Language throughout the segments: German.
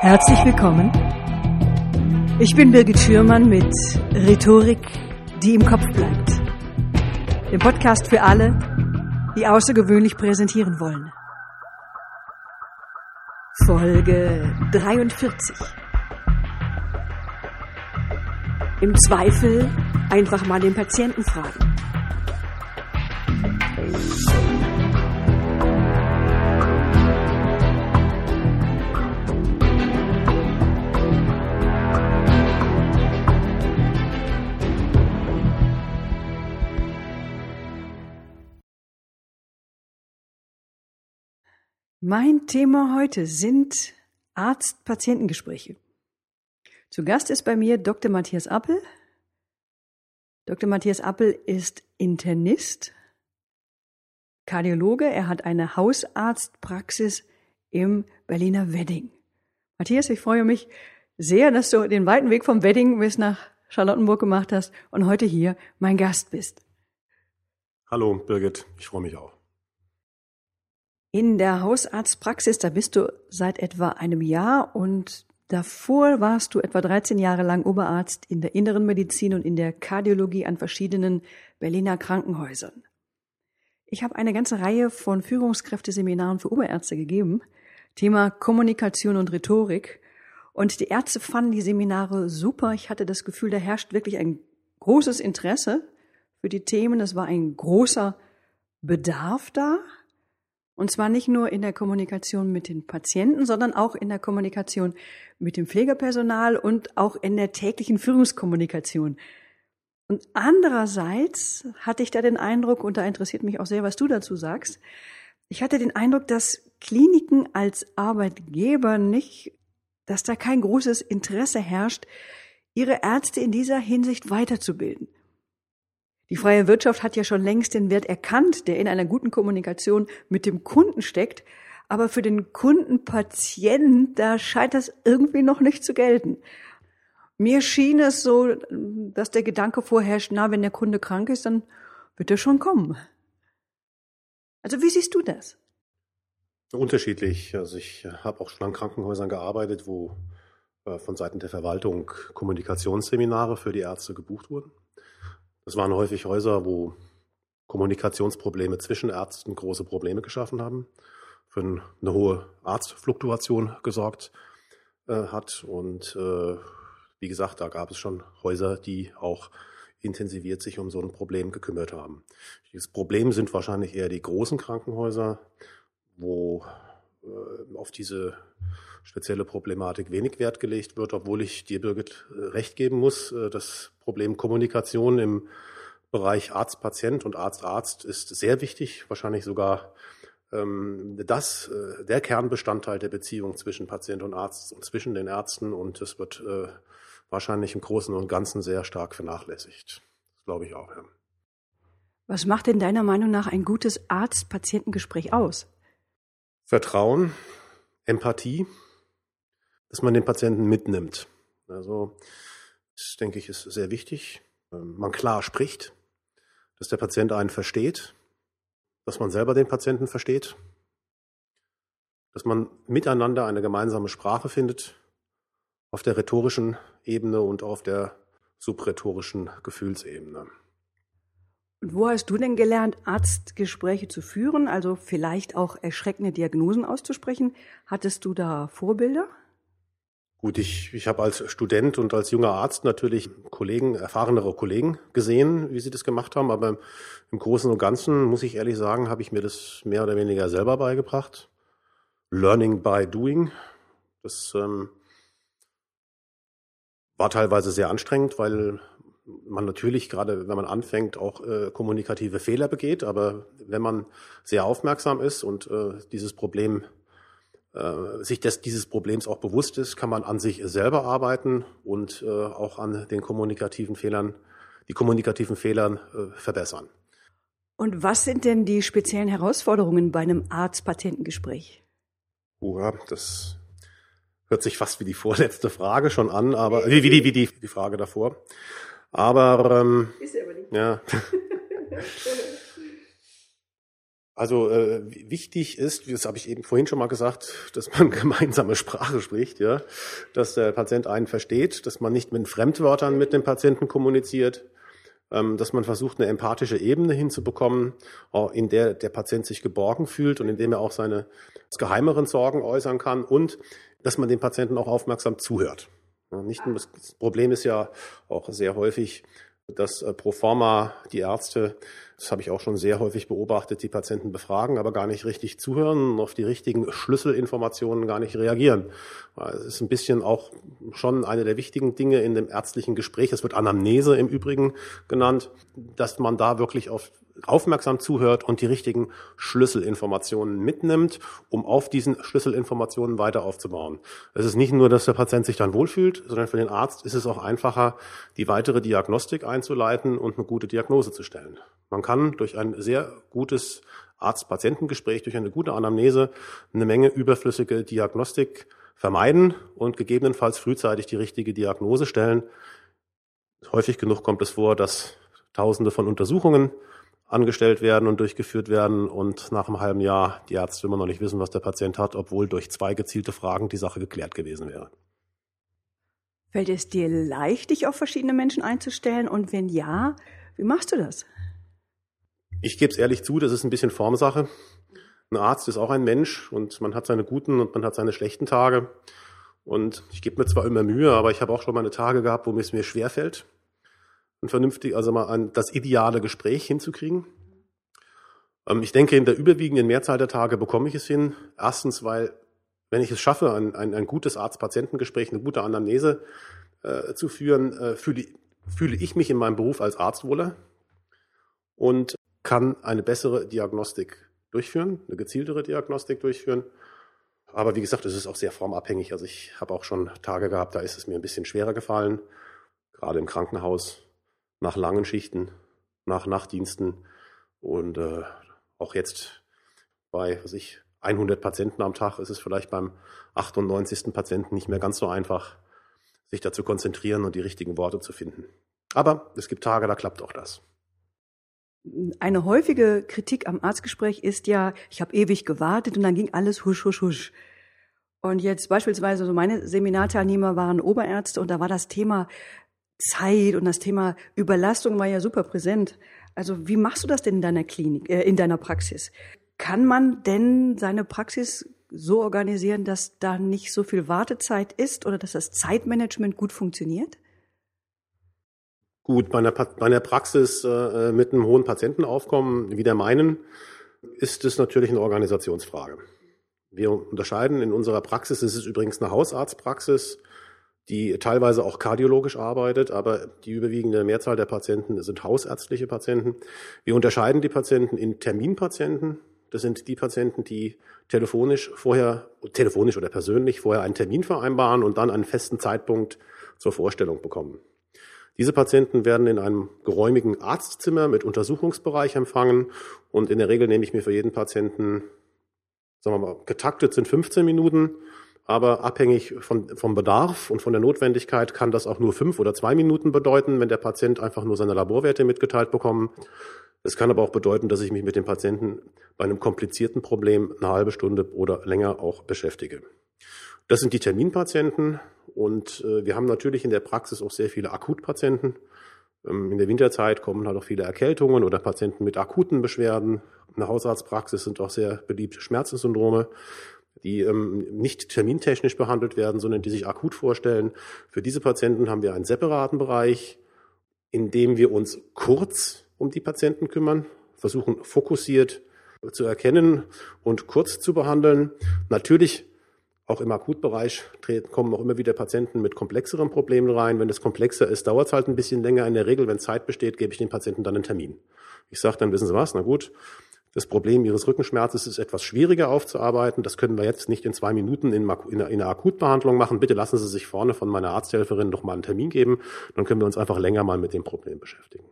Herzlich willkommen. Ich bin Birgit Schürmann mit Rhetorik, die im Kopf bleibt. Dem Podcast für alle, die außergewöhnlich präsentieren wollen. Folge 43. Im Zweifel einfach mal den Patienten fragen. Mein Thema heute sind Arzt-Patientengespräche. Zu Gast ist bei mir Dr. Matthias Appel. Dr. Matthias Appel ist Internist, Kardiologe. Er hat eine Hausarztpraxis im Berliner Wedding. Matthias, ich freue mich sehr, dass du den weiten Weg vom Wedding bis nach Charlottenburg gemacht hast und heute hier mein Gast bist. Hallo Birgit, ich freue mich auch. In der Hausarztpraxis, da bist du seit etwa einem Jahr und davor warst du etwa 13 Jahre lang Oberarzt in der inneren Medizin und in der Kardiologie an verschiedenen Berliner Krankenhäusern. Ich habe eine ganze Reihe von Führungskräfteseminaren für Oberärzte gegeben, Thema Kommunikation und Rhetorik. Und die Ärzte fanden die Seminare super. Ich hatte das Gefühl, da herrscht wirklich ein großes Interesse für die Themen. Es war ein großer Bedarf da. Und zwar nicht nur in der Kommunikation mit den Patienten, sondern auch in der Kommunikation mit dem Pflegepersonal und auch in der täglichen Führungskommunikation. Und andererseits hatte ich da den Eindruck, und da interessiert mich auch sehr, was du dazu sagst, ich hatte den Eindruck, dass Kliniken als Arbeitgeber nicht, dass da kein großes Interesse herrscht, ihre Ärzte in dieser Hinsicht weiterzubilden. Die freie Wirtschaft hat ja schon längst den Wert erkannt, der in einer guten Kommunikation mit dem Kunden steckt. Aber für den Kundenpatient, da scheint das irgendwie noch nicht zu gelten. Mir schien es so, dass der Gedanke vorherrscht, na, wenn der Kunde krank ist, dann wird er schon kommen. Also wie siehst du das? Unterschiedlich. Also ich habe auch schon an Krankenhäusern gearbeitet, wo äh, von Seiten der Verwaltung Kommunikationsseminare für die Ärzte gebucht wurden. Das waren häufig Häuser, wo Kommunikationsprobleme zwischen Ärzten große Probleme geschaffen haben, für eine hohe Arztfluktuation gesorgt äh, hat. Und äh, wie gesagt, da gab es schon Häuser, die auch intensiviert sich um so ein Problem gekümmert haben. Das Problem sind wahrscheinlich eher die großen Krankenhäuser, wo auf diese spezielle Problematik wenig Wert gelegt wird, obwohl ich dir, Birgit, äh, recht geben muss. Äh, das Problem Kommunikation im Bereich Arzt-Patient und Arzt-Arzt ist sehr wichtig, wahrscheinlich sogar ähm, das, äh, der Kernbestandteil der Beziehung zwischen Patient und Arzt und zwischen den Ärzten und es wird äh, wahrscheinlich im Großen und Ganzen sehr stark vernachlässigt. Das glaube ich auch. Ja. Was macht denn deiner Meinung nach ein gutes Arzt-Patientengespräch aus? Vertrauen, Empathie, dass man den Patienten mitnimmt. Also das denke ich ist sehr wichtig. Man klar spricht, dass der Patient einen versteht, dass man selber den Patienten versteht, dass man miteinander eine gemeinsame Sprache findet auf der rhetorischen Ebene und auf der subrhetorischen Gefühlsebene. Und wo hast du denn gelernt, Arztgespräche zu führen, also vielleicht auch erschreckende Diagnosen auszusprechen? Hattest du da Vorbilder? Gut, ich, ich habe als Student und als junger Arzt natürlich Kollegen, erfahrenere Kollegen gesehen, wie sie das gemacht haben, aber im Großen und Ganzen, muss ich ehrlich sagen, habe ich mir das mehr oder weniger selber beigebracht. Learning by doing. Das ähm, war teilweise sehr anstrengend, weil man natürlich gerade, wenn man anfängt, auch äh, kommunikative Fehler begeht. Aber wenn man sehr aufmerksam ist und äh, dieses Problem äh, sich des, dieses Problems auch bewusst ist, kann man an sich selber arbeiten und äh, auch an den kommunikativen Fehlern, die kommunikativen Fehlern äh, verbessern. Und was sind denn die speziellen Herausforderungen bei einem Arzt-Patientengespräch? Das hört sich fast wie die vorletzte Frage schon an, aber wie, wie, die, wie die, die Frage davor. Aber ähm, ist aber nicht. Ja. Also äh, wichtig ist, das habe ich eben vorhin schon mal gesagt, dass man gemeinsame Sprache spricht, ja, dass der Patient einen versteht, dass man nicht mit Fremdwörtern mit dem Patienten kommuniziert, ähm, dass man versucht, eine empathische Ebene hinzubekommen, in der der Patient sich geborgen fühlt und in dem er auch seine geheimeren Sorgen äußern kann und dass man dem Patienten auch aufmerksam zuhört. Nicht nur das Problem ist ja auch sehr häufig, dass äh, pro forma die Ärzte, das habe ich auch schon sehr häufig beobachtet, die Patienten befragen, aber gar nicht richtig zuhören und auf die richtigen Schlüsselinformationen gar nicht reagieren. Es ist ein bisschen auch schon eine der wichtigen Dinge in dem ärztlichen Gespräch, es wird Anamnese im Übrigen genannt, dass man da wirklich auf aufmerksam zuhört und die richtigen Schlüsselinformationen mitnimmt, um auf diesen Schlüsselinformationen weiter aufzubauen. Es ist nicht nur, dass der Patient sich dann wohlfühlt, sondern für den Arzt ist es auch einfacher, die weitere Diagnostik einzuleiten und eine gute Diagnose zu stellen. Man kann durch ein sehr gutes Arzt-Patientengespräch, durch eine gute Anamnese eine Menge überflüssige Diagnostik vermeiden und gegebenenfalls frühzeitig die richtige Diagnose stellen. Häufig genug kommt es vor, dass Tausende von Untersuchungen angestellt werden und durchgeführt werden und nach einem halben Jahr die Ärzte immer noch nicht wissen, was der Patient hat, obwohl durch zwei gezielte Fragen die Sache geklärt gewesen wäre. Fällt es dir leicht, dich auf verschiedene Menschen einzustellen? Und wenn ja, wie machst du das? Ich gebe es ehrlich zu, das ist ein bisschen Formsache. Ein Arzt ist auch ein Mensch und man hat seine guten und man hat seine schlechten Tage. Und ich gebe mir zwar immer Mühe, aber ich habe auch schon meine Tage gehabt, wo es mir schwerfällt ein vernünftig, also mal ein, das ideale Gespräch hinzukriegen. Ähm, ich denke, in der überwiegenden Mehrzahl der Tage bekomme ich es hin. Erstens, weil, wenn ich es schaffe, ein, ein, ein gutes Arzt-Patientengespräch, eine gute Anamnese äh, zu führen, äh, fühle, fühle ich mich in meinem Beruf als Arzt wohler und kann eine bessere Diagnostik durchführen, eine gezieltere Diagnostik durchführen. Aber wie gesagt, es ist auch sehr formabhängig. Also ich habe auch schon Tage gehabt, da ist es mir ein bisschen schwerer gefallen, gerade im Krankenhaus nach langen Schichten, nach Nachtdiensten und äh, auch jetzt bei, was ich, 100 Patienten am Tag ist es vielleicht beim 98. Patienten nicht mehr ganz so einfach, sich da zu konzentrieren und die richtigen Worte zu finden. Aber es gibt Tage, da klappt auch das. Eine häufige Kritik am Arztgespräch ist ja, ich habe ewig gewartet und dann ging alles husch, husch, husch. Und jetzt beispielsweise, so meine Seminarteilnehmer waren Oberärzte und da war das Thema Zeit und das Thema Überlastung war ja super präsent. Also wie machst du das denn in deiner Klinik, äh, in deiner Praxis? Kann man denn seine Praxis so organisieren, dass da nicht so viel Wartezeit ist oder dass das Zeitmanagement gut funktioniert? Gut, bei einer, bei einer Praxis äh, mit einem hohen Patientenaufkommen wie der meinen ist es natürlich eine Organisationsfrage. Wir unterscheiden in unserer Praxis, es ist übrigens eine Hausarztpraxis, die teilweise auch kardiologisch arbeitet, aber die überwiegende Mehrzahl der Patienten sind hausärztliche Patienten. Wir unterscheiden die Patienten in Terminpatienten. Das sind die Patienten, die telefonisch vorher, telefonisch oder persönlich vorher einen Termin vereinbaren und dann einen festen Zeitpunkt zur Vorstellung bekommen. Diese Patienten werden in einem geräumigen Arztzimmer mit Untersuchungsbereich empfangen und in der Regel nehme ich mir für jeden Patienten, sagen wir mal, getaktet sind 15 Minuten aber abhängig von, vom Bedarf und von der Notwendigkeit kann das auch nur fünf oder zwei Minuten bedeuten, wenn der Patient einfach nur seine Laborwerte mitgeteilt bekommt. Es kann aber auch bedeuten, dass ich mich mit dem Patienten bei einem komplizierten Problem eine halbe Stunde oder länger auch beschäftige. Das sind die Terminpatienten und äh, wir haben natürlich in der Praxis auch sehr viele Akutpatienten. Ähm, in der Winterzeit kommen halt auch viele Erkältungen oder Patienten mit akuten Beschwerden. In der Hausarztpraxis sind auch sehr beliebte Schmerzenssyndrome die ähm, nicht termintechnisch behandelt werden, sondern die sich akut vorstellen. Für diese Patienten haben wir einen separaten Bereich, in dem wir uns kurz um die Patienten kümmern, versuchen fokussiert zu erkennen und kurz zu behandeln. Natürlich auch im Akutbereich kommen auch immer wieder Patienten mit komplexeren Problemen rein. Wenn es komplexer ist, dauert es halt ein bisschen länger. In der Regel, wenn Zeit besteht, gebe ich den Patienten dann einen Termin. Ich sage dann, wissen Sie was, na gut, das Problem Ihres Rückenschmerzes ist etwas schwieriger aufzuarbeiten. Das können wir jetzt nicht in zwei Minuten in, einer Akutbehandlung machen. Bitte lassen Sie sich vorne von meiner Arzthelferin noch mal einen Termin geben. Dann können wir uns einfach länger mal mit dem Problem beschäftigen.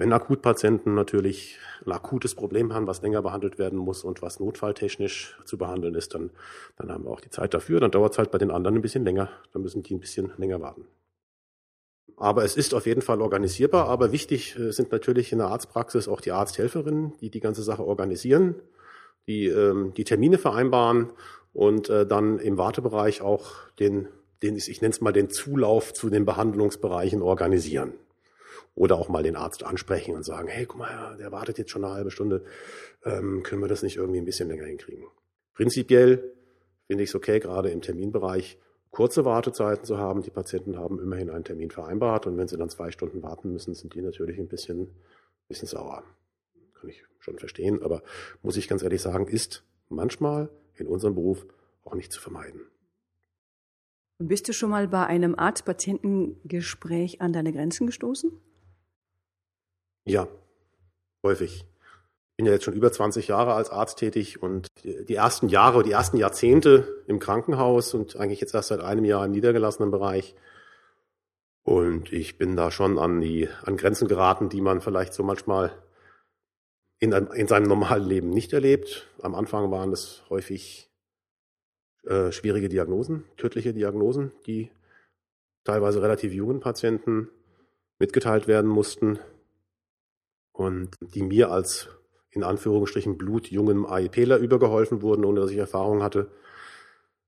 Wenn Akutpatienten natürlich ein akutes Problem haben, was länger behandelt werden muss und was notfalltechnisch zu behandeln ist, dann, dann haben wir auch die Zeit dafür. Dann dauert es halt bei den anderen ein bisschen länger. Dann müssen die ein bisschen länger warten. Aber es ist auf jeden Fall organisierbar. Aber wichtig äh, sind natürlich in der Arztpraxis auch die Arzthelferinnen, die die ganze Sache organisieren, die ähm, die Termine vereinbaren und äh, dann im Wartebereich auch den, den ich, ich nenne es mal den Zulauf zu den Behandlungsbereichen organisieren. Oder auch mal den Arzt ansprechen und sagen, hey, guck mal, der wartet jetzt schon eine halbe Stunde, ähm, können wir das nicht irgendwie ein bisschen länger hinkriegen? Prinzipiell finde ich es okay, gerade im Terminbereich kurze Wartezeiten zu haben. Die Patienten haben immerhin einen Termin vereinbart und wenn sie dann zwei Stunden warten müssen, sind die natürlich ein bisschen, bisschen sauer. Kann ich schon verstehen, aber muss ich ganz ehrlich sagen, ist manchmal in unserem Beruf auch nicht zu vermeiden. Und bist du schon mal bei einem Arzt-Patienten-Gespräch an deine Grenzen gestoßen? Ja, häufig. Ich bin ja jetzt schon über 20 Jahre als Arzt tätig und die ersten Jahre, die ersten Jahrzehnte im Krankenhaus und eigentlich jetzt erst seit einem Jahr im niedergelassenen Bereich. Und ich bin da schon an die, an Grenzen geraten, die man vielleicht so manchmal in, in seinem normalen Leben nicht erlebt. Am Anfang waren es häufig äh, schwierige Diagnosen, tödliche Diagnosen, die teilweise relativ jungen Patienten mitgeteilt werden mussten und die mir als in Anführungsstrichen blutjungen AIPler übergeholfen wurden, ohne dass ich Erfahrung hatte,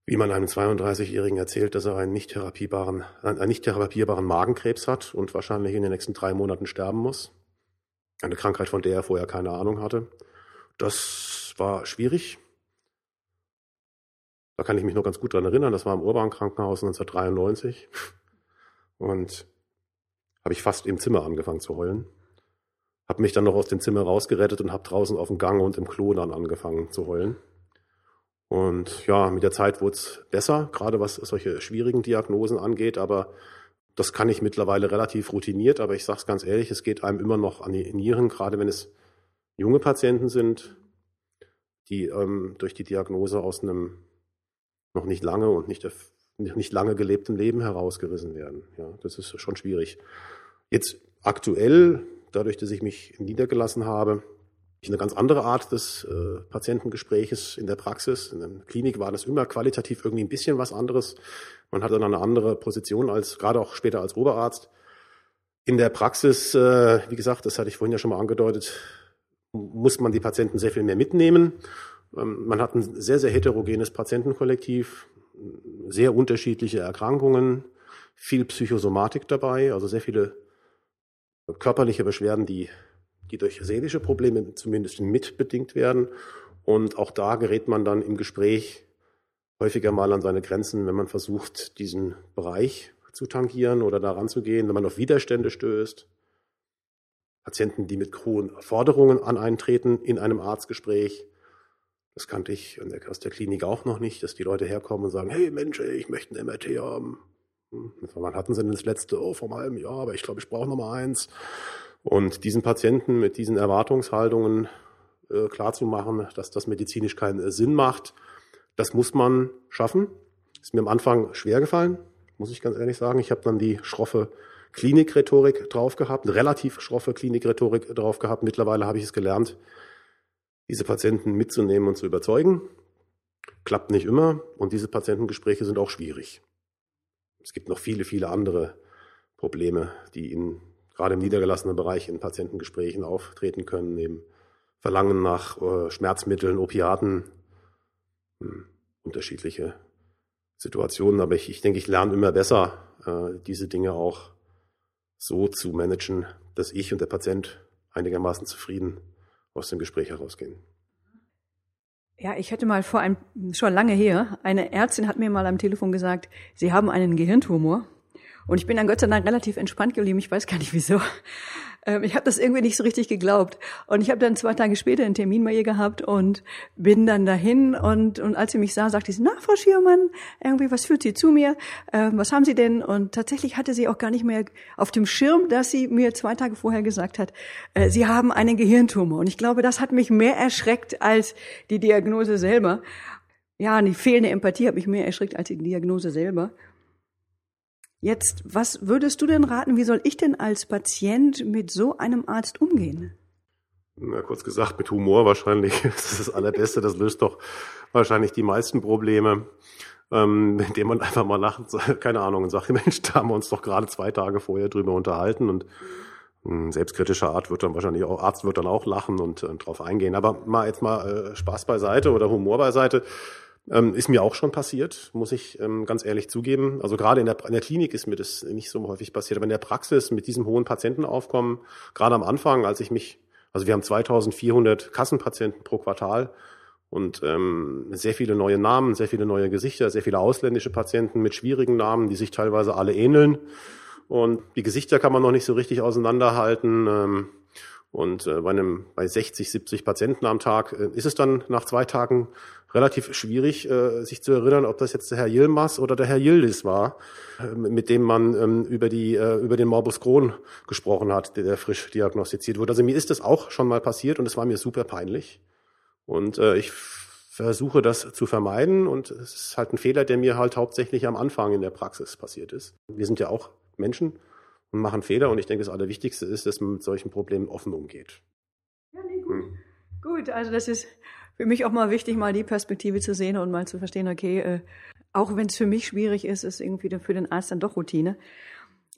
wie man einem 32-Jährigen erzählt, dass er einen nicht therapierbaren, einen nicht therapierbaren Magenkrebs hat und wahrscheinlich in den nächsten drei Monaten sterben muss. Eine Krankheit, von der er vorher keine Ahnung hatte. Das war schwierig. Da kann ich mich noch ganz gut dran erinnern. Das war im Urban Krankenhaus 1993. Und habe ich fast im Zimmer angefangen zu heulen. Habe mich dann noch aus dem Zimmer rausgerettet und habe draußen auf dem Gang und im Klo dann angefangen zu heulen. Und ja, mit der Zeit wurde es besser, gerade was solche schwierigen Diagnosen angeht. Aber das kann ich mittlerweile relativ routiniert, aber ich sage es ganz ehrlich, es geht einem immer noch an die Nieren, gerade wenn es junge Patienten sind, die ähm, durch die Diagnose aus einem noch nicht lange und nicht, nicht lange gelebten Leben herausgerissen werden. Ja, das ist schon schwierig. Jetzt aktuell, dadurch, dass ich mich niedergelassen habe, eine ganz andere Art des äh, Patientengespräches in der Praxis. In der Klinik war das immer qualitativ irgendwie ein bisschen was anderes. Man hatte dann eine andere Position als, gerade auch später als Oberarzt. In der Praxis, äh, wie gesagt, das hatte ich vorhin ja schon mal angedeutet, muss man die Patienten sehr viel mehr mitnehmen. Ähm, man hat ein sehr, sehr heterogenes Patientenkollektiv, sehr unterschiedliche Erkrankungen, viel Psychosomatik dabei, also sehr viele körperliche Beschwerden, die die durch seelische Probleme zumindest mitbedingt werden. Und auch da gerät man dann im Gespräch häufiger mal an seine Grenzen, wenn man versucht, diesen Bereich zu tangieren oder daran zu gehen, wenn man auf Widerstände stößt. Patienten, die mit hohen Forderungen an eintreten in einem Arztgespräch. Das kannte ich aus der Klinik auch noch nicht, dass die Leute herkommen und sagen, hey Mensch, ich möchte ein MRT haben. Wann hatten sie denn das letzte? Oh, vor einem halben Jahr, aber ich glaube, ich brauche noch mal eins. Und diesen Patienten mit diesen Erwartungshaltungen äh, klarzumachen, dass das medizinisch keinen äh, Sinn macht, das muss man schaffen. Ist mir am Anfang schwer gefallen, muss ich ganz ehrlich sagen. Ich habe dann die schroffe Klinikrhetorik drauf gehabt, eine relativ schroffe Klinikrhetorik drauf gehabt. Mittlerweile habe ich es gelernt, diese Patienten mitzunehmen und zu überzeugen. Klappt nicht immer und diese Patientengespräche sind auch schwierig. Es gibt noch viele, viele andere Probleme, die in gerade im niedergelassenen Bereich in Patientengesprächen auftreten können, neben Verlangen nach äh, Schmerzmitteln, Opiaten, hm, unterschiedliche Situationen. Aber ich, ich denke, ich lerne immer besser, äh, diese Dinge auch so zu managen, dass ich und der Patient einigermaßen zufrieden aus dem Gespräch herausgehen. Ja, ich hätte mal vor einem, schon lange her, eine Ärztin hat mir mal am Telefon gesagt, Sie haben einen Gehirntumor. Und ich bin dann Gott sei Dank relativ entspannt geblieben. Ich weiß gar nicht wieso. Ähm, ich habe das irgendwie nicht so richtig geglaubt. Und ich habe dann zwei Tage später einen Termin bei ihr gehabt und bin dann dahin. Und, und als sie mich sah, sagte sie, na, Frau Schiermann, irgendwie, was führt Sie zu mir? Ähm, was haben Sie denn? Und tatsächlich hatte sie auch gar nicht mehr auf dem Schirm, dass sie mir zwei Tage vorher gesagt hat, äh, Sie haben einen Gehirntumor. Und ich glaube, das hat mich mehr erschreckt als die Diagnose selber. Ja, die fehlende Empathie hat mich mehr erschreckt als die Diagnose selber. Jetzt, was würdest du denn raten, wie soll ich denn als Patient mit so einem Arzt umgehen? Na, kurz gesagt, mit Humor wahrscheinlich. Das ist das Allerbeste. Das löst doch wahrscheinlich die meisten Probleme. ähm, indem man einfach mal lacht, keine Ahnung, und sagt, Mensch, da haben wir uns doch gerade zwei Tage vorher drüber unterhalten und ein selbstkritischer Art wird dann wahrscheinlich auch, Arzt wird dann auch lachen und, und drauf eingehen. Aber mal jetzt mal äh, Spaß beiseite oder Humor beiseite. Ähm, ist mir auch schon passiert, muss ich ähm, ganz ehrlich zugeben. Also gerade in der, in der Klinik ist mir das nicht so häufig passiert, aber in der Praxis mit diesem hohen Patientenaufkommen, gerade am Anfang, als ich mich, also wir haben 2400 Kassenpatienten pro Quartal und ähm, sehr viele neue Namen, sehr viele neue Gesichter, sehr viele ausländische Patienten mit schwierigen Namen, die sich teilweise alle ähneln. Und die Gesichter kann man noch nicht so richtig auseinanderhalten. Ähm, und äh, bei einem bei 60, 70 Patienten am Tag äh, ist es dann nach zwei Tagen relativ schwierig, äh, sich zu erinnern, ob das jetzt der Herr Yilmaz oder der Herr Yildiz war, äh, mit dem man ähm, über die äh, über den Morbus Crohn gesprochen hat, der, der frisch diagnostiziert wurde. Also mir ist das auch schon mal passiert und es war mir super peinlich. Und äh, ich versuche das zu vermeiden und es ist halt ein Fehler, der mir halt hauptsächlich am Anfang in der Praxis passiert ist. Wir sind ja auch Menschen machen Fehler und ich denke, das Allerwichtigste ist, dass man mit solchen Problemen offen umgeht. Ja, nee, gut. Hm. Gut, also das ist für mich auch mal wichtig, mal die Perspektive zu sehen und mal zu verstehen, okay, äh, auch wenn es für mich schwierig ist, ist irgendwie für den Arzt dann doch Routine.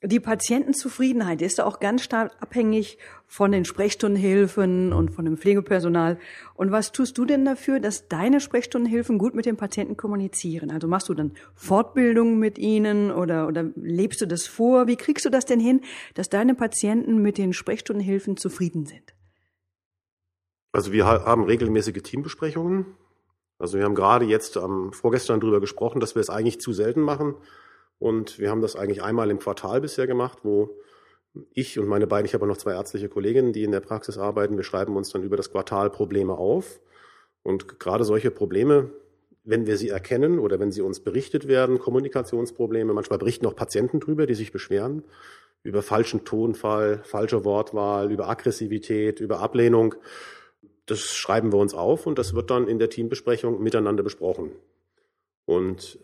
Die Patientenzufriedenheit ist auch ganz stark abhängig von den Sprechstundenhilfen und von dem Pflegepersonal. Und was tust du denn dafür, dass deine Sprechstundenhilfen gut mit den Patienten kommunizieren? Also machst du dann Fortbildungen mit ihnen oder, oder lebst du das vor? Wie kriegst du das denn hin, dass deine Patienten mit den Sprechstundenhilfen zufrieden sind? Also wir haben regelmäßige Teambesprechungen. Also wir haben gerade jetzt am vorgestern darüber gesprochen, dass wir es eigentlich zu selten machen. Und wir haben das eigentlich einmal im Quartal bisher gemacht, wo ich und meine beiden, ich habe noch zwei ärztliche Kolleginnen, die in der Praxis arbeiten, wir schreiben uns dann über das Quartal Probleme auf. Und gerade solche Probleme, wenn wir sie erkennen oder wenn sie uns berichtet werden, Kommunikationsprobleme, manchmal berichten auch Patienten drüber, die sich beschweren, über falschen Tonfall, falsche Wortwahl, über Aggressivität, über Ablehnung das schreiben wir uns auf und das wird dann in der Teambesprechung miteinander besprochen. Und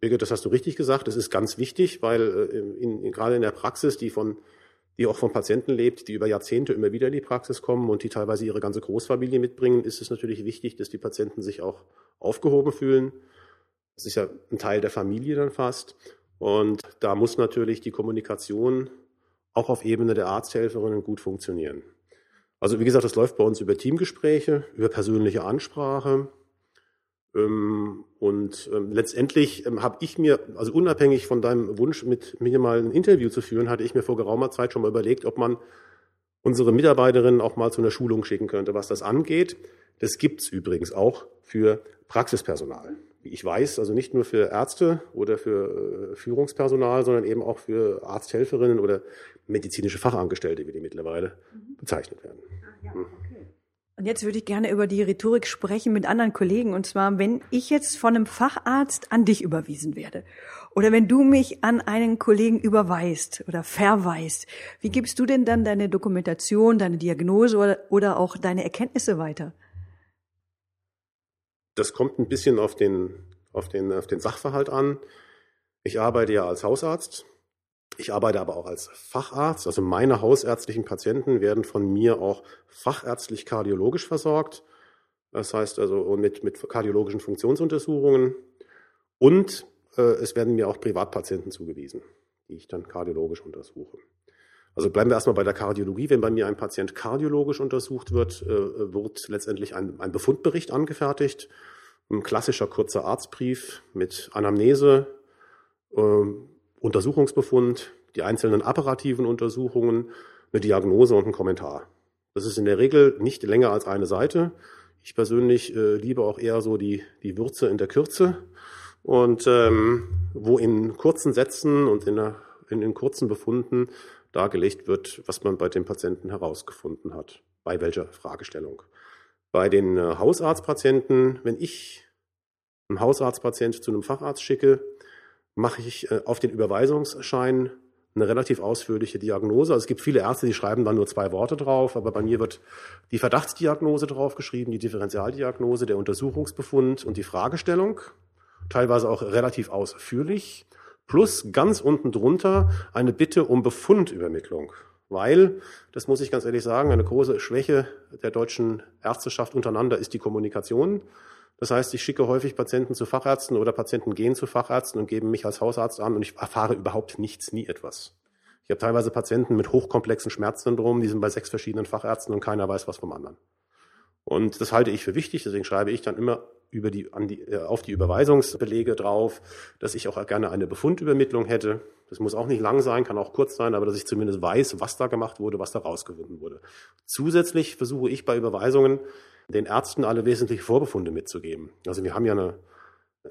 Birgit, das hast du richtig gesagt, das ist ganz wichtig, weil äh, in, in, gerade in der Praxis, die von die auch von Patienten lebt, die über Jahrzehnte immer wieder in die Praxis kommen und die teilweise ihre ganze Großfamilie mitbringen, ist es natürlich wichtig, dass die Patienten sich auch aufgehoben fühlen. Das ist ja ein Teil der Familie dann fast. Und da muss natürlich die Kommunikation auch auf Ebene der Arzthelferinnen gut funktionieren. Also wie gesagt, das läuft bei uns über Teamgespräche, über persönliche Ansprache. Ähm, und ähm, letztendlich ähm, habe ich mir, also unabhängig von deinem Wunsch, mit mir mal ein Interview zu führen, hatte ich mir vor geraumer Zeit schon mal überlegt, ob man unsere Mitarbeiterinnen auch mal zu einer Schulung schicken könnte, was das angeht. Das gibt's übrigens auch für Praxispersonal. Wie ich weiß, also nicht nur für Ärzte oder für äh, Führungspersonal, sondern eben auch für Arzthelferinnen oder medizinische Fachangestellte, wie die mittlerweile mhm. bezeichnet werden. Ah, ja, okay. Und jetzt würde ich gerne über die Rhetorik sprechen mit anderen Kollegen. Und zwar, wenn ich jetzt von einem Facharzt an dich überwiesen werde oder wenn du mich an einen Kollegen überweist oder verweist, wie gibst du denn dann deine Dokumentation, deine Diagnose oder, auch deine Erkenntnisse weiter? Das kommt ein bisschen auf den, auf den, auf den Sachverhalt an. Ich arbeite ja als Hausarzt ich arbeite aber auch als Facharzt. Also meine hausärztlichen Patienten werden von mir auch fachärztlich kardiologisch versorgt. Das heißt also mit, mit kardiologischen Funktionsuntersuchungen. Und äh, es werden mir auch Privatpatienten zugewiesen, die ich dann kardiologisch untersuche. Also bleiben wir erstmal bei der Kardiologie. Wenn bei mir ein Patient kardiologisch untersucht wird, äh, wird letztendlich ein, ein Befundbericht angefertigt. Ein klassischer kurzer Arztbrief mit Anamnese, äh, Untersuchungsbefund, die einzelnen apparativen Untersuchungen, eine Diagnose und ein Kommentar. Das ist in der Regel nicht länger als eine Seite. Ich persönlich äh, liebe auch eher so die, die Würze in der Kürze und ähm, wo in kurzen Sätzen und in, der, in den kurzen Befunden dargelegt wird, was man bei dem Patienten herausgefunden hat, bei welcher Fragestellung. Bei den äh, Hausarztpatienten, wenn ich einen Hausarztpatient zu einem Facharzt schicke, mache ich äh, auf den Überweisungsschein eine relativ ausführliche Diagnose. Also es gibt viele Ärzte, die schreiben dann nur zwei Worte drauf, aber bei mir wird die Verdachtsdiagnose draufgeschrieben, die Differentialdiagnose, der Untersuchungsbefund und die Fragestellung, teilweise auch relativ ausführlich, plus ganz unten drunter eine Bitte um Befundübermittlung. Weil, das muss ich ganz ehrlich sagen, eine große Schwäche der deutschen Ärzteschaft untereinander ist die Kommunikation. Das heißt, ich schicke häufig Patienten zu Fachärzten oder Patienten gehen zu Fachärzten und geben mich als Hausarzt an und ich erfahre überhaupt nichts, nie etwas. Ich habe teilweise Patienten mit hochkomplexen Schmerzsyndromen, die sind bei sechs verschiedenen Fachärzten und keiner weiß was vom anderen. Und das halte ich für wichtig, deswegen schreibe ich dann immer über die, an die, äh, auf die Überweisungsbelege drauf, dass ich auch gerne eine Befundübermittlung hätte. Das muss auch nicht lang sein, kann auch kurz sein, aber dass ich zumindest weiß, was da gemacht wurde, was da rausgefunden wurde. Zusätzlich versuche ich bei Überweisungen den Ärzten alle wesentlichen Vorbefunde mitzugeben. Also wir haben ja eine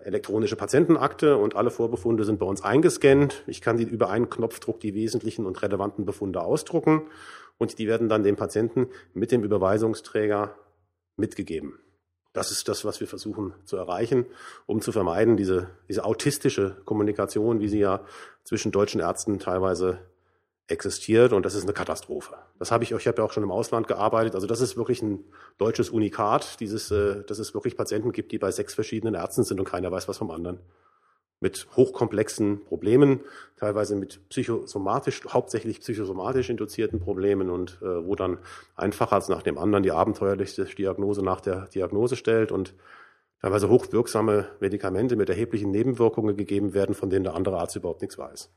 elektronische Patientenakte und alle Vorbefunde sind bei uns eingescannt. Ich kann die über einen Knopfdruck die wesentlichen und relevanten Befunde ausdrucken und die werden dann dem Patienten mit dem Überweisungsträger mitgegeben. Das ist das, was wir versuchen zu erreichen, um zu vermeiden, diese, diese autistische Kommunikation, wie sie ja zwischen deutschen Ärzten teilweise existiert und das ist eine Katastrophe. Das habe ich, ich habe ja auch schon im Ausland gearbeitet. Also das ist wirklich ein deutsches Unikat, dieses, äh, dass es wirklich Patienten gibt, die bei sechs verschiedenen Ärzten sind und keiner weiß was vom anderen. Mit hochkomplexen Problemen, teilweise mit psychosomatisch, hauptsächlich psychosomatisch induzierten Problemen und äh, wo dann ein Facharzt nach dem anderen die abenteuerlichste Diagnose nach der Diagnose stellt und teilweise hochwirksame Medikamente mit erheblichen Nebenwirkungen gegeben werden, von denen der andere Arzt überhaupt nichts weiß.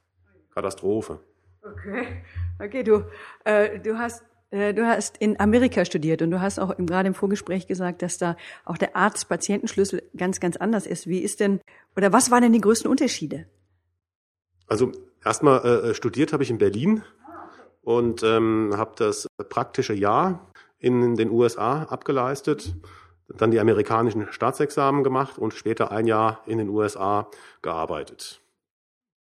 Katastrophe. Okay, okay, du, äh, du hast äh, Du hast in Amerika studiert und du hast auch gerade im Vorgespräch gesagt, dass da auch der Arzt-Patientenschlüssel ganz, ganz anders ist. Wie ist denn, oder was waren denn die größten Unterschiede? Also erstmal äh, studiert habe ich in Berlin und ähm, habe das praktische Jahr in den USA abgeleistet, dann die amerikanischen Staatsexamen gemacht und später ein Jahr in den USA gearbeitet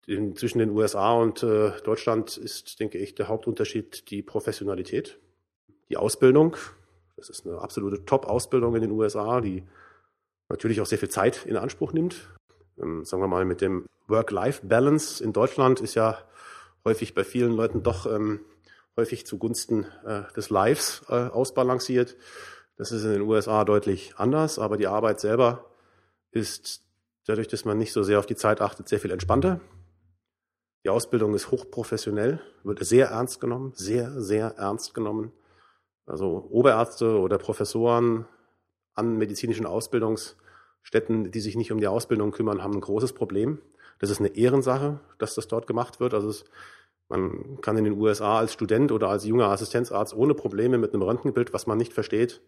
in, zwischen den USA und äh, Deutschland ist, denke ich, der Hauptunterschied die Professionalität, die Ausbildung. Das ist eine absolute Top-Ausbildung in den USA, die natürlich auch sehr viel Zeit in Anspruch nimmt. Ähm, sagen wir mal, mit dem Work-Life-Balance in Deutschland ist ja häufig bei vielen Leuten doch ähm, häufig zugunsten äh, des Lives äh, ausbalanciert. Das ist in den USA deutlich anders, aber die Arbeit selber ist dadurch, dass man nicht so sehr auf die Zeit achtet, sehr viel entspannter. Die Ausbildung ist hochprofessionell, wird sehr ernst genommen, sehr, sehr ernst genommen. Also Oberärzte oder Professoren an medizinischen Ausbildungsstätten, die sich nicht um die Ausbildung kümmern, haben ein großes Problem. Das ist eine Ehrensache, dass das dort gemacht wird. Also es, man kann in den USA als Student oder als junger Assistenzarzt ohne Probleme mit einem Röntgenbild, was man nicht versteht,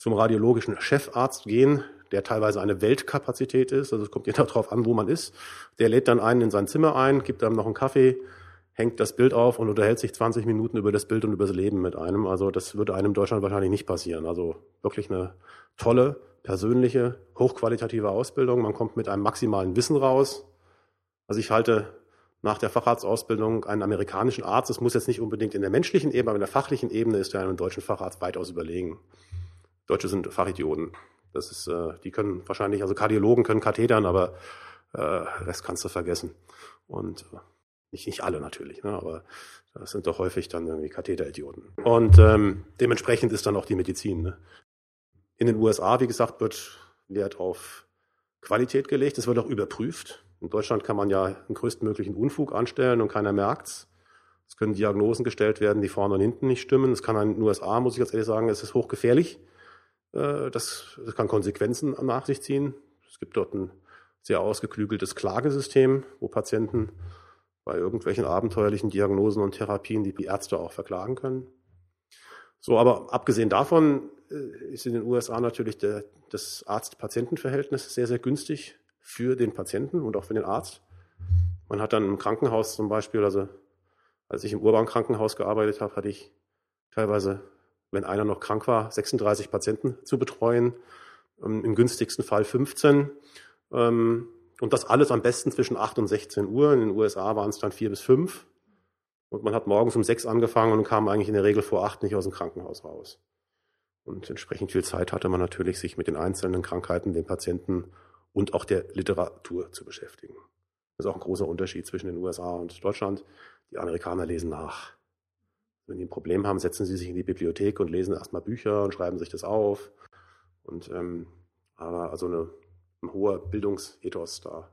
zum radiologischen Chefarzt gehen, der teilweise eine Weltkapazität ist. Also es kommt ja darauf an, wo man ist. Der lädt dann einen in sein Zimmer ein, gibt einem noch einen Kaffee, hängt das Bild auf und unterhält sich 20 Minuten über das Bild und über das Leben mit einem. Also das würde einem in Deutschland wahrscheinlich nicht passieren. Also wirklich eine tolle, persönliche, hochqualitative Ausbildung. Man kommt mit einem maximalen Wissen raus. Also ich halte nach der Facharztausbildung einen amerikanischen Arzt, das muss jetzt nicht unbedingt in der menschlichen Ebene, aber in der fachlichen Ebene ist er einem deutschen Facharzt weitaus überlegen. Deutsche sind Fachidioten. Das ist, äh, die können wahrscheinlich, also Kardiologen können Kathetern, aber äh, Rest kannst du vergessen. Und äh, nicht, nicht alle natürlich, ne, aber das sind doch häufig dann irgendwie Katheteridioten. Und ähm, dementsprechend ist dann auch die Medizin. Ne? In den USA, wie gesagt, wird Wert auf Qualität gelegt. Es wird auch überprüft. In Deutschland kann man ja den größtmöglichen Unfug anstellen und keiner merkt's. Es können Diagnosen gestellt werden, die vorne und hinten nicht stimmen. Es kann in den USA, muss ich ganz ehrlich sagen, es ist hochgefährlich. Äh, das, das kann Konsequenzen nach sich ziehen. Es gibt dort ein sehr ausgeklügeltes Klagesystem, wo Patienten bei irgendwelchen abenteuerlichen Diagnosen und Therapien die Ärzte auch verklagen können. So, aber abgesehen davon äh, ist in den USA natürlich der, das Arzt-Patienten-Verhältnis sehr, sehr günstig für den Patienten und auch für den Arzt. Man hat dann im Krankenhaus zum Beispiel, also als ich im Urban-Krankenhaus gearbeitet habe, hatte ich teilweise wenn einer noch krank war, 36 Patienten zu betreuen, ähm, im günstigsten Fall 15. Ähm, und das alles am besten zwischen 8 und 16 Uhr. In den USA waren es dann 4 bis 5. Und man hat morgens um 6 angefangen und kam eigentlich in der Regel vor 8 nicht aus dem Krankenhaus raus. Und entsprechend viel Zeit hatte man natürlich, sich mit den einzelnen Krankheiten, den Patienten und auch der Literatur zu beschäftigen. Das ist auch ein großer Unterschied zwischen den USA und Deutschland. Die Amerikaner lesen nach. Wenn die ein Problem haben, setzen sie sich in die Bibliothek und lesen erstmal Bücher und schreiben sich das auf. Und ähm, aber also eine, ein hoher Bildungsethos da.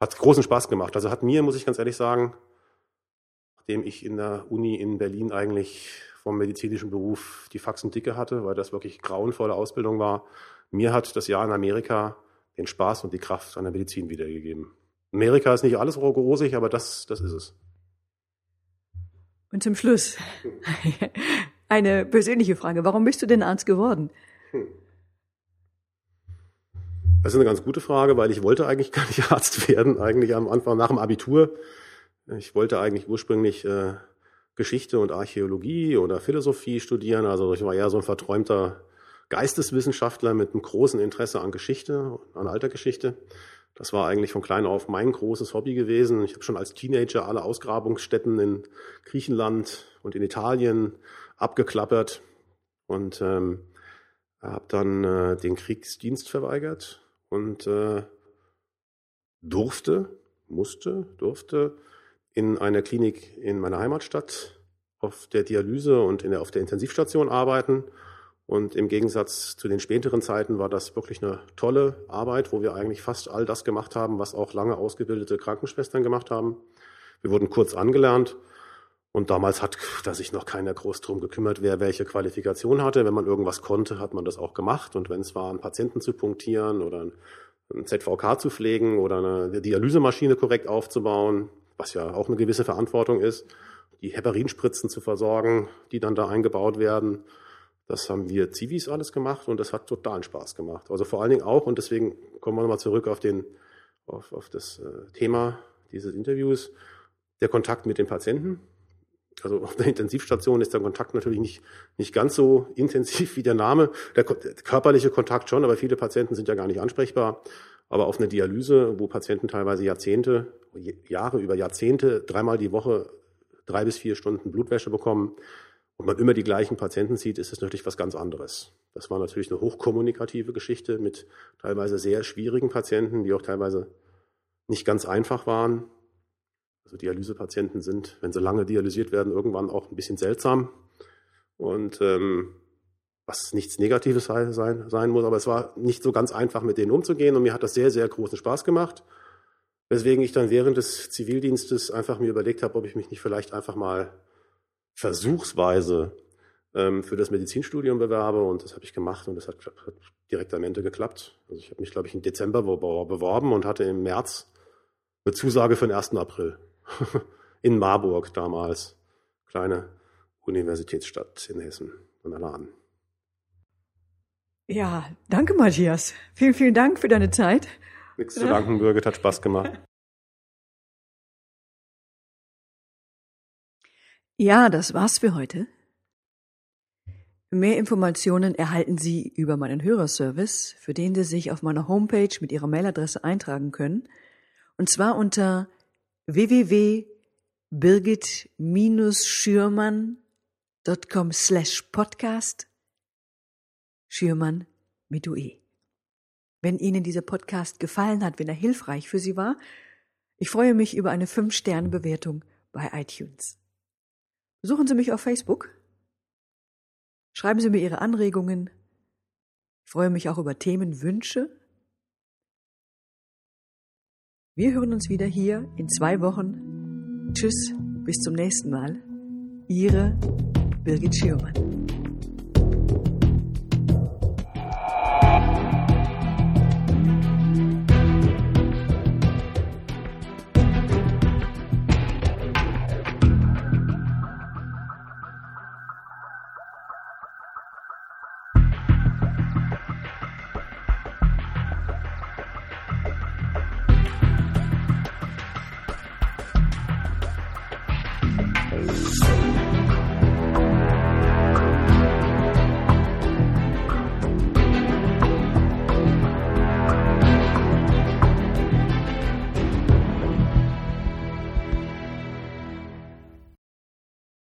Hat großen Spaß gemacht. Also hat mir, muss ich ganz ehrlich sagen, nachdem ich in der Uni in Berlin eigentlich vom medizinischen Beruf die Faxen dicke hatte, weil das wirklich grauenvolle Ausbildung war, mir hat das Jahr in Amerika den Spaß und die Kraft an der Medizin wiedergegeben. Amerika ist nicht alles rosig, aber das, das ist es. Und zum Schluss eine persönliche Frage. Warum bist du denn Arzt geworden? Das ist eine ganz gute Frage, weil ich wollte eigentlich gar nicht Arzt werden, eigentlich am Anfang nach dem Abitur. Ich wollte eigentlich ursprünglich äh, Geschichte und Archäologie oder Philosophie studieren. Also ich war eher so ein verträumter Geisteswissenschaftler mit einem großen Interesse an Geschichte, an alter Geschichte. Das war eigentlich von klein auf mein großes Hobby gewesen. Ich habe schon als Teenager alle Ausgrabungsstätten in Griechenland und in Italien abgeklappert und ähm, habe dann äh, den Kriegsdienst verweigert und äh, durfte, musste, durfte in einer Klinik in meiner Heimatstadt auf der Dialyse und in der, auf der Intensivstation arbeiten. Und im Gegensatz zu den späteren Zeiten war das wirklich eine tolle Arbeit, wo wir eigentlich fast all das gemacht haben, was auch lange ausgebildete Krankenschwestern gemacht haben. Wir wurden kurz angelernt und damals hat da sich noch keiner groß drum gekümmert, wer welche Qualifikation hatte. Wenn man irgendwas konnte, hat man das auch gemacht. Und wenn es war, einen Patienten zu punktieren oder ein ZVK zu pflegen oder eine Dialysemaschine korrekt aufzubauen, was ja auch eine gewisse Verantwortung ist, die Heparinspritzen zu versorgen, die dann da eingebaut werden. Das haben wir Zivis alles gemacht und das hat totalen Spaß gemacht. Also vor allen Dingen auch, und deswegen kommen wir nochmal zurück auf, den, auf, auf das äh, Thema dieses Interviews, der Kontakt mit den Patienten. Also auf der Intensivstation ist der Kontakt natürlich nicht, nicht ganz so intensiv wie der Name. Der, der körperliche Kontakt schon, aber viele Patienten sind ja gar nicht ansprechbar. Aber auf einer Dialyse, wo Patienten teilweise Jahrzehnte, Jahre über Jahrzehnte, dreimal die Woche drei bis vier Stunden Blutwäsche bekommen und man immer die gleichen Patienten sieht, ist es natürlich was ganz anderes. Das war natürlich eine hochkommunikative Geschichte mit teilweise sehr schwierigen Patienten, die auch teilweise nicht ganz einfach waren. Also Dialysepatienten sind, wenn sie lange dialysiert werden, irgendwann auch ein bisschen seltsam. Und ähm, was nichts Negatives sein, sein muss, aber es war nicht so ganz einfach, mit denen umzugehen und mir hat das sehr, sehr großen Spaß gemacht. Weswegen ich dann während des Zivildienstes einfach mir überlegt habe, ob ich mich nicht vielleicht einfach mal versuchsweise ähm, für das Medizinstudium bewerbe und das habe ich gemacht und das hat, hat direkt am Ende geklappt. Also ich habe mich, glaube ich, im Dezember beworben und hatte im März eine Zusage für den 1. April in Marburg damals, kleine Universitätsstadt in Hessen an. Ja, danke Matthias. Vielen, vielen Dank für deine Zeit. Nichts zu danken, Birgit, hat Spaß gemacht. Ja, das war's für heute. Mehr Informationen erhalten Sie über meinen Hörerservice, für den Sie sich auf meiner Homepage mit Ihrer Mailadresse eintragen können, und zwar unter www.birgit-schürmann.com slash podcast Schürmann mit UE. Wenn Ihnen dieser Podcast gefallen hat, wenn er hilfreich für Sie war, ich freue mich über eine 5-Sterne-Bewertung bei iTunes. Besuchen Sie mich auf Facebook. Schreiben Sie mir Ihre Anregungen. Ich freue mich auch über Themenwünsche. Wir hören uns wieder hier in zwei Wochen. Tschüss, bis zum nächsten Mal. Ihre Birgit Schürmann.